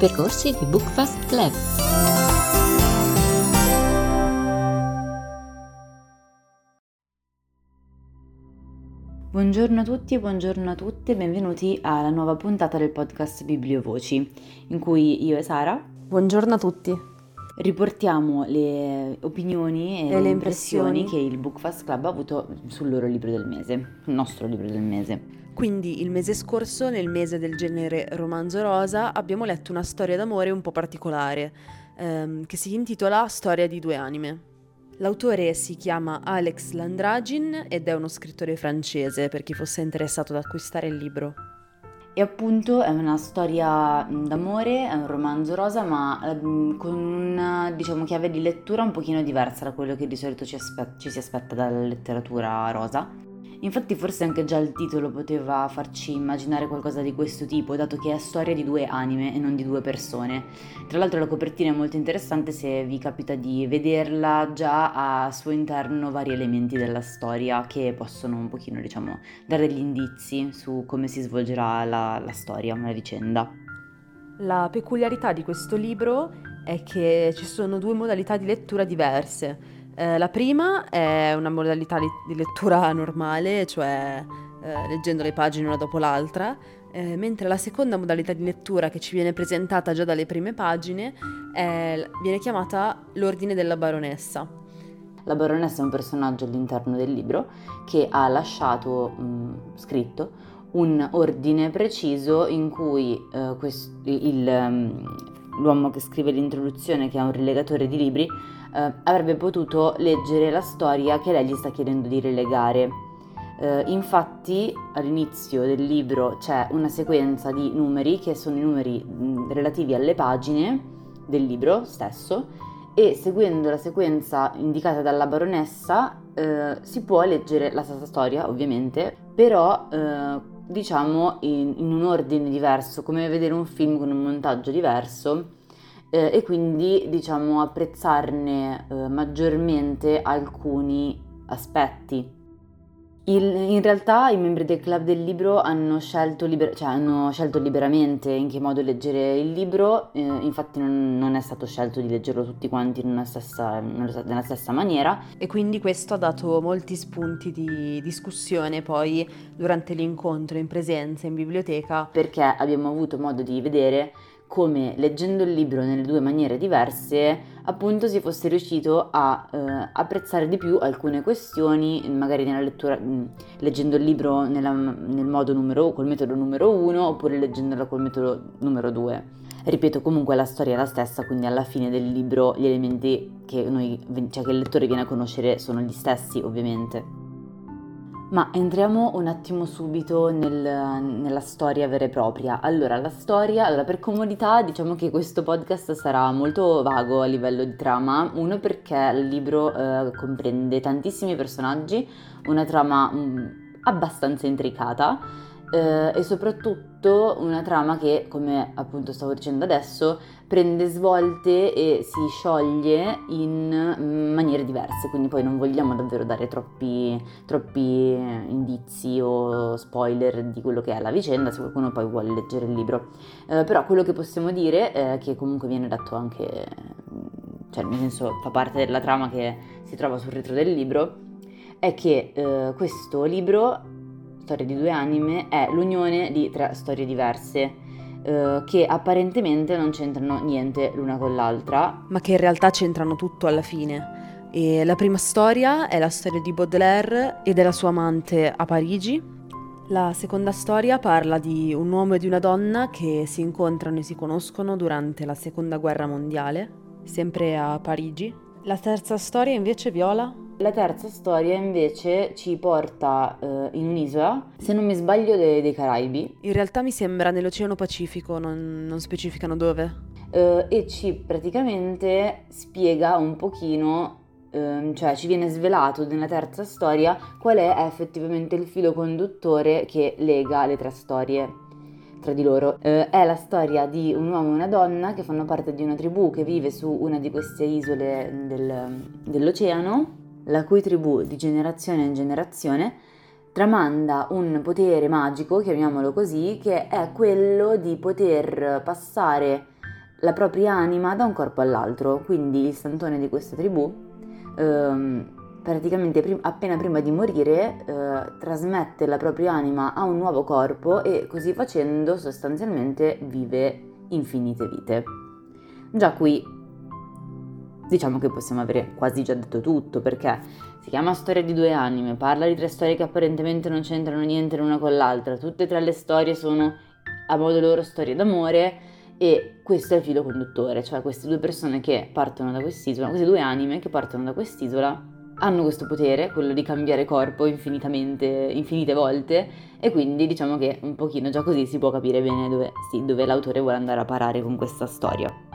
percorsi di Bookfast Club. Buongiorno a tutti e buongiorno a tutte, benvenuti alla nuova puntata del podcast Bibliovoci, in cui io e Sara. Buongiorno a tutti. Riportiamo le opinioni e, e le impressioni che il Bookfast Club ha avuto sul loro libro del mese, il nostro libro del mese. Quindi il mese scorso, nel mese del genere romanzo rosa, abbiamo letto una storia d'amore un po' particolare, ehm, che si intitola Storia di due anime. L'autore si chiama Alex Landragin ed è uno scrittore francese, per chi fosse interessato ad acquistare il libro. E appunto è una storia d'amore, è un romanzo rosa, ma ehm, con una diciamo, chiave di lettura un pochino diversa da quello che di solito ci, aspe- ci si aspetta dalla letteratura rosa. Infatti forse anche già il titolo poteva farci immaginare qualcosa di questo tipo, dato che è storia di due anime e non di due persone. Tra l'altro la copertina è molto interessante se vi capita di vederla, già ha al suo interno vari elementi della storia che possono un pochino, diciamo, dare degli indizi su come si svolgerà la, la storia, la vicenda. La peculiarità di questo libro è che ci sono due modalità di lettura diverse. Eh, la prima è una modalità di, di lettura normale, cioè eh, leggendo le pagine una dopo l'altra, eh, mentre la seconda modalità di lettura che ci viene presentata già dalle prime pagine è, viene chiamata l'ordine della baronessa. La baronessa è un personaggio all'interno del libro che ha lasciato mh, scritto un ordine preciso in cui eh, quest- il, l'uomo che scrive l'introduzione, che è un rilegatore di libri, eh, avrebbe potuto leggere la storia che lei gli sta chiedendo di relegare. Eh, infatti all'inizio del libro c'è una sequenza di numeri che sono i numeri mh, relativi alle pagine del libro stesso e seguendo la sequenza indicata dalla baronessa eh, si può leggere la stessa storia ovviamente, però eh, diciamo in, in, un ordine diverso, come vedere un film con un montaggio diverso eh, e quindi diciamo apprezzarne eh, maggiormente alcuni aspetti. Il, in realtà i membri del club del libro hanno scelto, liber- cioè, hanno scelto liberamente in che modo leggere il libro, eh, infatti non, non, è stato scelto di leggerlo tutti quanti stessa, nella stessa maniera. E quindi questo ha dato molti spunti di discussione poi durante l'incontro in presenza in biblioteca. Perché abbiamo avuto modo di vedere come leggendo il libro nelle due maniere diverse appunto si fosse riuscito a eh, apprezzare di più alcune questioni magari nella lettura mh, mm, leggendo il libro nella, nel modo numero col metodo numero uno oppure leggendolo col metodo numero due. Ripeto comunque la storia è la stessa quindi alla fine del libro gli elementi che, noi, cioè che il lettore viene a conoscere sono gli stessi ovviamente ma entriamo un attimo subito nel, nella storia vera e propria. Allora, la storia, allora, per comodità diciamo che questo podcast sarà molto vago a livello di trama, uno perché il libro eh, comprende tantissimi personaggi, una trama mh, mm, abbastanza intricata eh, e soprattutto una trama che, come appunto stavo dicendo adesso, prende svolte e si scioglie in maniere diverse, quindi poi non vogliamo davvero dare troppi, troppi indizi o spoiler di quello che è la vicenda, se qualcuno poi vuole leggere il libro. Eh, però quello che possiamo dire, è che comunque viene detto anche, cioè nel senso fa parte della trama che si trova sul retro del libro, è che eh, questo libro Storia di due anime è l'unione di tre storie diverse eh, che apparentemente non c'entrano niente l'una con l'altra. Ma che in realtà c'entrano tutto alla fine. E la prima storia è la storia di Baudelaire e della sua amante a Parigi. La seconda storia parla di un uomo e di una donna che si incontrano e si conoscono durante la seconda guerra mondiale, sempre a Parigi. La terza storia invece viola la terza storia invece ci porta eh, in un'isola, se non mi sbaglio, dei, dei, Caraibi. In realtà mi sembra nell'Oceano Pacifico, non, non specificano dove. Eh, e ci praticamente spiega un pochino ehm, cioè ci viene svelato nella terza storia qual è effettivamente il filo conduttore che lega le tre storie tra di loro. Eh, è la storia di un uomo e una donna che fanno parte di una tribù che vive su una di queste isole del, dell'oceano la cui tribù di generazione in generazione tramanda un potere magico, chiamiamolo così, che è quello di poter passare la propria anima da un corpo all'altro, quindi il santone di questa tribù ehm, praticamente prim- appena prima di morire eh, trasmette la propria anima a un nuovo corpo e così facendo sostanzialmente vive infinite vite. Già qui diciamo che possiamo avere quasi già detto tutto perché si chiama Storia di due anime, parla di tre storie che apparentemente non c'entrano niente l'una con l'altra, tutte e tre le storie sono a modo loro storie d'amore e questo è il filo conduttore, cioè queste due persone che partono da quest'isola, queste due anime che partono da quest'isola hanno questo potere, quello di cambiare corpo infinitamente, infinite volte e quindi diciamo che un pochino già così si può capire bene dove, sì, dove l'autore vuole andare a parare con questa storia.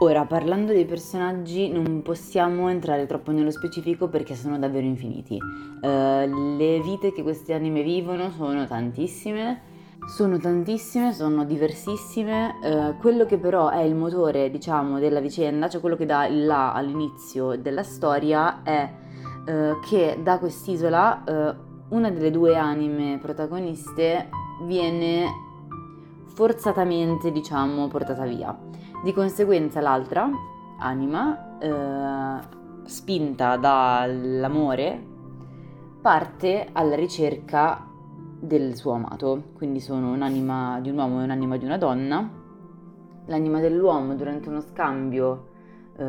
Ora, parlando dei personaggi, non possiamo entrare troppo nello specifico perché sono davvero infiniti. Uh, le vite che queste anime vivono sono tantissime, sono tantissime, sono diversissime. Uh, quello che però è il motore, diciamo, della vicenda, cioè quello che dà il là all'inizio della storia, è uh, che da quest'isola una delle due anime protagoniste viene forzatamente, diciamo, portata via di conseguenza l'altra anima, eh, spinta dall'amore, parte alla ricerca del suo amato, quindi sono un'anima di un uomo e un'anima di una donna. L'anima dell'uomo durante uno scambio eh,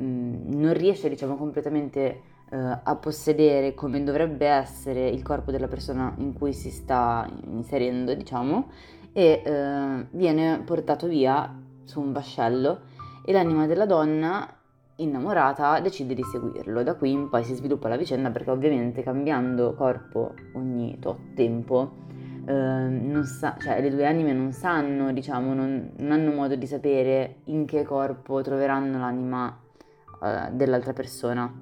mm, non riesce, diciamo, completamente eh, a possedere come dovrebbe essere il corpo della persona in cui si sta inserendo, diciamo, e eh, viene portato via su un vascello e l'anima della donna innamorata decide di seguirlo. Da qui in poi si sviluppa la vicenda perché ovviamente cambiando corpo ogni tot tempo eh, sa, cioè, le due anime non sanno, diciamo, non, non, hanno modo di sapere in che corpo troveranno l'anima eh, dell'altra persona.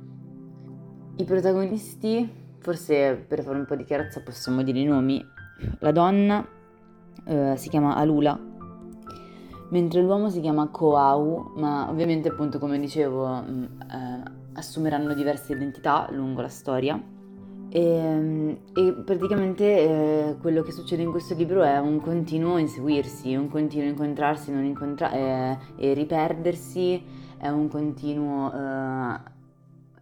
I protagonisti, forse per fare un po' di chiarezza possiamo dire i nomi, la donna eh, si chiama Alula, mentre l'uomo si chiama Koau, ma ovviamente appunto come dicevo mm, eh, assumeranno diverse identità lungo la storia. E, mm, e praticamente eh, quello che succede in questo libro è un continuo inseguirsi, un continuo incontrarsi non incontra- eh, e riperdersi, è un continuo... Eh,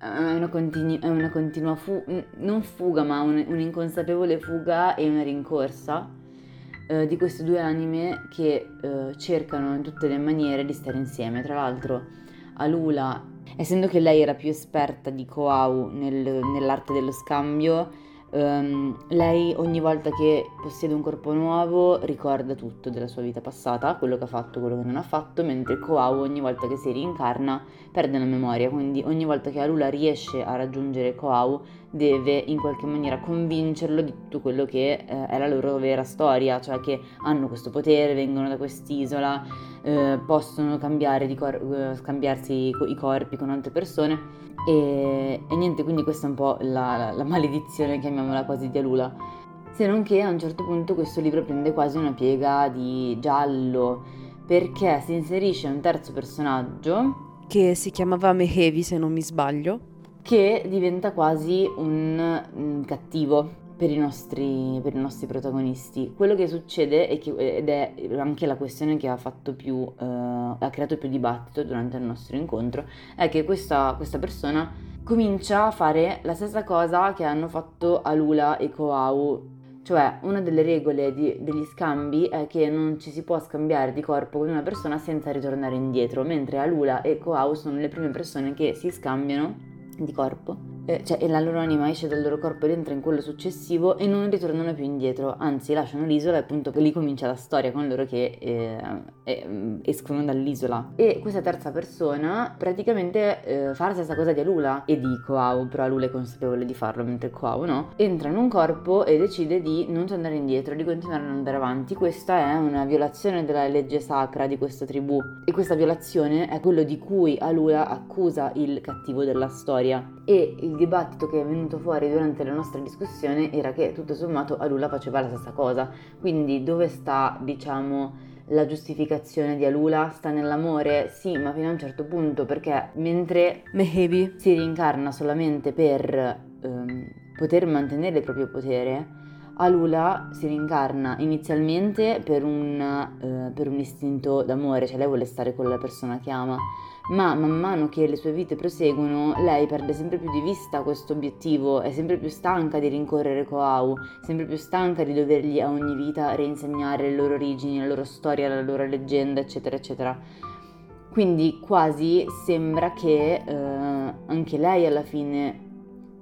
è una, continu- è una continua fu- non fuga, ma un- un'inconsapevole fuga e una rincorsa eh, di queste due anime che eh, cercano in tutte le maniere di stare insieme. Tra l'altro, Alula, essendo che lei era più esperta di Koau nel, nell'arte dello scambio, Um, lei ogni volta che possiede un corpo nuovo ricorda tutto della sua vita passata, quello che ha fatto, quello che non ha fatto, mentre Koau ogni volta che si rincarna perde la memoria, quindi ogni volta che Alula riesce a raggiungere Koau deve in qualche maniera convincerlo di tutto quello che eh, è la loro vera storia, cioè che hanno questo potere, vengono da quest'isola, eh, possono cor- scambiarsi i, i corpi con altre persone e, e niente, quindi questa è un po' la, la, la maledizione, chiamiamola quasi di Alula. Se non che a un certo punto questo libro prende quasi una piega di giallo, perché si inserisce un terzo personaggio. Che si chiamava Mehevi, se non mi sbaglio. Che diventa quasi un, un cattivo per i, nostri, per i, nostri, protagonisti. Quello che succede, è che, ed è anche la questione che ha, più, uh, ha creato più dibattito durante il nostro incontro, è che questa, questa, persona comincia a fare la stessa cosa che hanno fatto Alula e Koau. Cioè, una delle regole di, degli scambi è che non ci si può scambiare di corpo con una persona senza ritornare indietro, mentre Alula e Koau sono le prime persone che si scambiano di corpo eh, cioè la loro anima esce dal loro corpo ed entra in quello successivo e non ritornano più indietro, anzi lasciano l'isola e appunto lì comincia la storia con loro che eh, eh, escono dall'isola. E questa terza persona praticamente eh, fa la stessa cosa di Alula e di Koau, però Alula è consapevole di farlo mentre Koau no, entra in un corpo e decide di non tornare indietro, di continuare ad andare avanti. Questa è una violazione della legge sacra di questa tribù e questa violazione è quello di cui Alula accusa il cattivo della storia e il dibattito che è venuto fuori durante la nostra discussione era che tutto sommato Alula faceva la stessa cosa, quindi dove sta, diciamo, la giustificazione di Alula? Sta nell'amore? Sì, ma fino a un certo punto, perché mentre Mehebi si rincarna solamente per ehm, poter mantenere il proprio potere, Alula si rincarna inizialmente per un, eh, per un istinto d'amore, cioè lei vuole stare con la persona che ama, ma man mano che le sue vite proseguono, lei perde sempre più di vista questo obiettivo, è sempre più stanca di rincorrere Koau, sempre più stanca di dovergli a ogni vita reinsegnare le loro origini, la loro storia, la loro leggenda, eccetera, eccetera. Quindi quasi sembra che eh, anche lei alla fine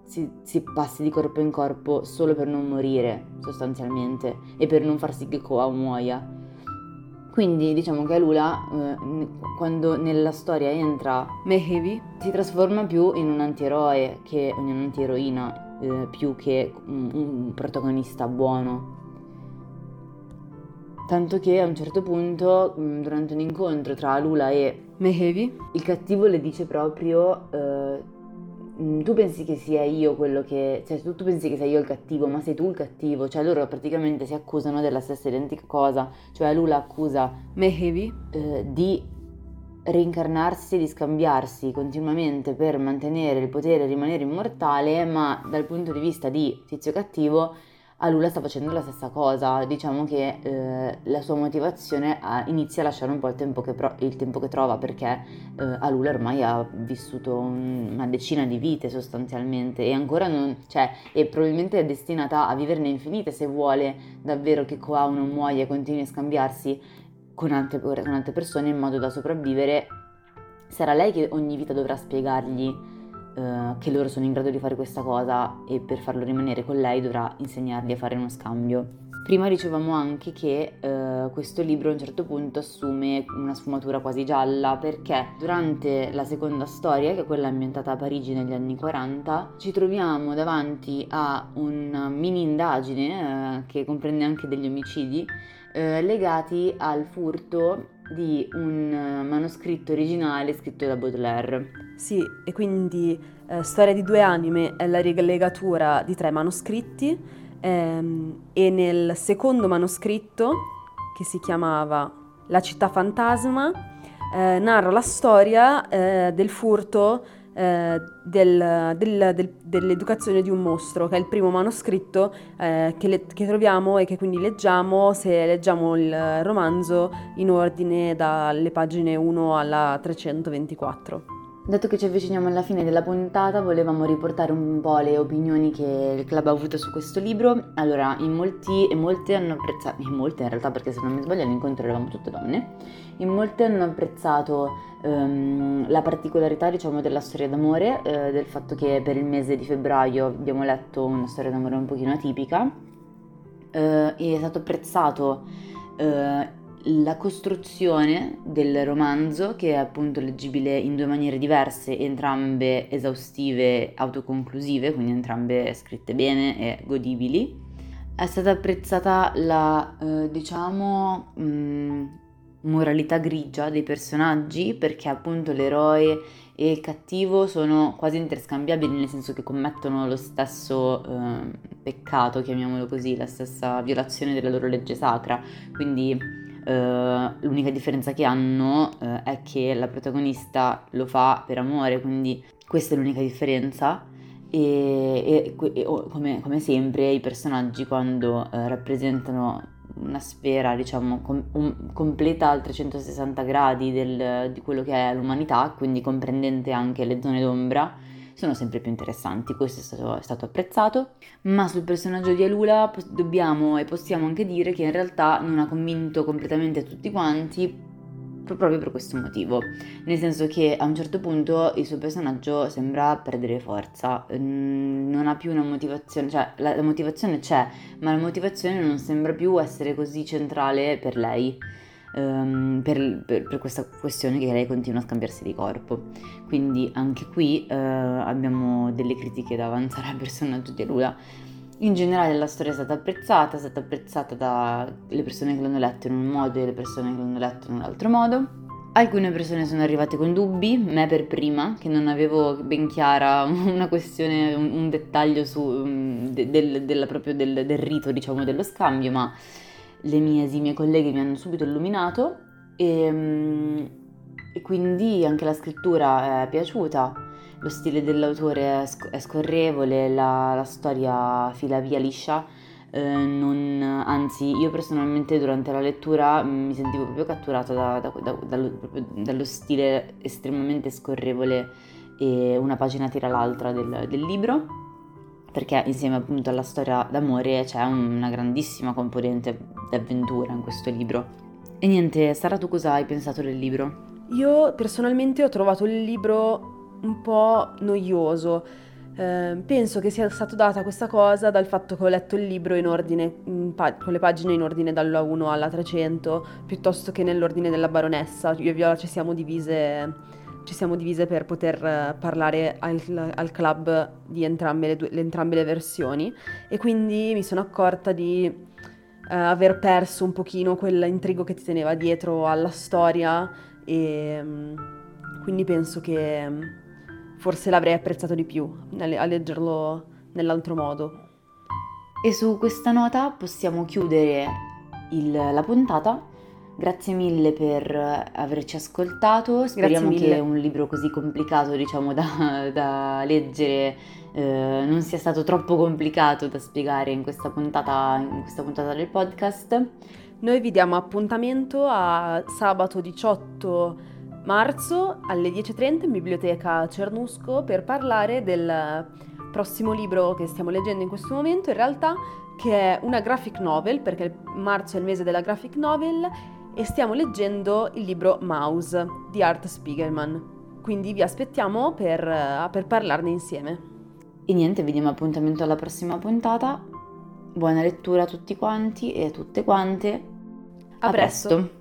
si, si, passi di corpo in corpo solo per non morire, sostanzialmente, e per non far sì che Koa muoia. Quindi diciamo che Alula, eh, quando nella storia entra Mehevi, si trasforma più in un antieroe che in un'antieroina, eh, più che un, un protagonista buono. Tanto che a un certo punto, mm, durante un incontro tra Alula e Mehevi, il cattivo le dice proprio eh, tu pensi che sia io quello che, cioè tu, tu, pensi che sia io il cattivo, ma sei tu il cattivo, cioè loro praticamente si accusano della stessa identica cosa, cioè Lula accusa Mehevi eh, di reincarnarsi, di scambiarsi continuamente per mantenere il potere e rimanere immortale, ma dal punto di vista di tizio cattivo a Lula sta facendo la stessa cosa, diciamo che eh, la sua motivazione a, inizia a lasciare un po' il tempo che, pro, il tempo che trova perché eh, a Lula ormai ha vissuto un, una decina di vite sostanzialmente e ancora non, cioè, e probabilmente è destinata a viverne infinite se vuole davvero che Koao non muoia e continui a scambiarsi con altre, con altre persone in modo da sopravvivere. Sarà lei che ogni vita dovrà spiegargli eh, che loro sono in grado di fare questa cosa e per farlo rimanere con lei dovrà insegnargli a fare uno scambio. Prima dicevamo anche che uh, questo libro a un certo punto assume una sfumatura quasi gialla perché durante la seconda storia, che è quella ambientata a Parigi negli anni 40, ci troviamo davanti a una mini indagine uh, che comprende anche degli omicidi legati al furto di un eh, manoscritto originale scritto da Baudelaire. Sì, e quindi eh, Storia di due anime è la rilegatura di tre manoscritti ehm, e nel secondo manoscritto, che si chiamava La città fantasma, eh, narra la storia eh, del furto eh, del, del, del, dell'educazione di un mostro, che è il primo manoscritto eh, che, le, che, troviamo e che quindi leggiamo se leggiamo il romanzo in ordine dalle pagine 1 alla 324. Dato che ci avviciniamo alla fine della puntata, volevamo riportare un po' le opinioni che il club ha avuto su questo libro. Allora, in molti e molte hanno apprezzato, in molte in realtà perché se non mi sbaglio all'incontro eravamo tutte donne, in molte hanno apprezzato um, la particolarità diciamo della storia d'amore, eh, del fatto che per il mese di febbraio abbiamo letto una storia d'amore un pochino atipica eh, è stato apprezzato eh, la costruzione del romanzo, che è appunto leggibile in due maniere diverse, entrambe esaustive, autoconclusive, quindi entrambe scritte bene e godibili. È stata apprezzata la, eh, diciamo, mh, mm, moralità grigia dei personaggi, perché appunto l'eroe e il cattivo sono quasi interscambiabili, nel senso che commettono lo stesso eh, peccato, chiamiamolo così, la stessa violazione della loro legge sacra. Quindi Uh, l'unica differenza che hanno uh, è che la protagonista lo fa per amore, quindi questa è l'unica differenza. E, e, e come, come, sempre i personaggi quando uh, rappresentano una sfera, diciamo, com- un, completa al 360 gradi del, di quello che è l'umanità, quindi comprendente anche le zone d'ombra, sono sempre più interessanti, questo è stato, è stato apprezzato, ma sul personaggio di Alula dobbiamo e possiamo anche dire che in realtà non ha convinto completamente tutti quanti proprio per questo motivo, nel senso che a un certo punto il suo personaggio sembra perdere forza, mm, non ha più una motivazione, cioè la, la motivazione c'è, ma la motivazione non sembra più essere così centrale per lei um, per, per, per, questa questione che lei continua a scambiarsi di corpo. Quindi anche qui uh, abbiamo delle critiche da avanzare al personaggio di Lula. In generale la storia è stata apprezzata, è stata apprezzata dalle persone che l'hanno letto in un modo e le persone che l'hanno letto in un altro modo. Alcune persone sono arrivate con dubbi, me per prima, che non avevo ben chiara una questione, un, un dettaglio su, um, de, del, della, proprio del, del, rito, diciamo, dello scambio, ma le mie esimie colleghe mi hanno subito illuminato e, mm, e quindi anche la scrittura è piaciuta, lo stile dell'autore è, sc- è scorrevole, la, la, storia fila via liscia. Eh, non, anzi io personalmente durante la lettura mi sentivo proprio catturata da, da, da, dallo, dallo, stile estremamente scorrevole e una pagina tira l'altra del, del libro perché insieme appunto alla storia d'amore c'è una grandissima componente d'avventura in questo libro. E niente, Sara, tu cosa hai pensato del libro? Io personalmente ho trovato il libro un po' noioso. Eh, penso che sia stata data questa cosa dal fatto che ho letto il libro in ordine, in pa- con le pagine in ordine dalla 1 alla 300, piuttosto che nell'ordine della baronessa. Io e Viola ci siamo divise ci siamo divise per poter eh, parlare al, al club di entrambe le, due, le, entrambe le versioni. E quindi mi sono accorta di uh, aver perso un pochino quell'intrigo che ti teneva dietro alla storia. E um, quindi penso che um, forse l'avrei apprezzato di più a leggerlo nell'altro modo. E su questa nota possiamo chiudere il, la puntata Grazie mille per averci ascoltato, speriamo che un libro così complicato diciamo da, da leggere eh, non sia stato troppo complicato da spiegare in questa, puntata, in questa puntata del podcast. Noi vi diamo appuntamento a sabato 18 marzo alle 10.30 in biblioteca Cernusco per parlare del prossimo libro che stiamo leggendo in questo momento, in realtà che è una graphic novel, perché marzo è il mese della graphic novel e stiamo leggendo il libro Mouse di Art Spiegelman. Quindi vi aspettiamo per, eh, per parlarne insieme. E niente, vi diamo appuntamento alla prossima puntata. Buona lettura a tutti quanti e a tutte quante. A, a presto. presto.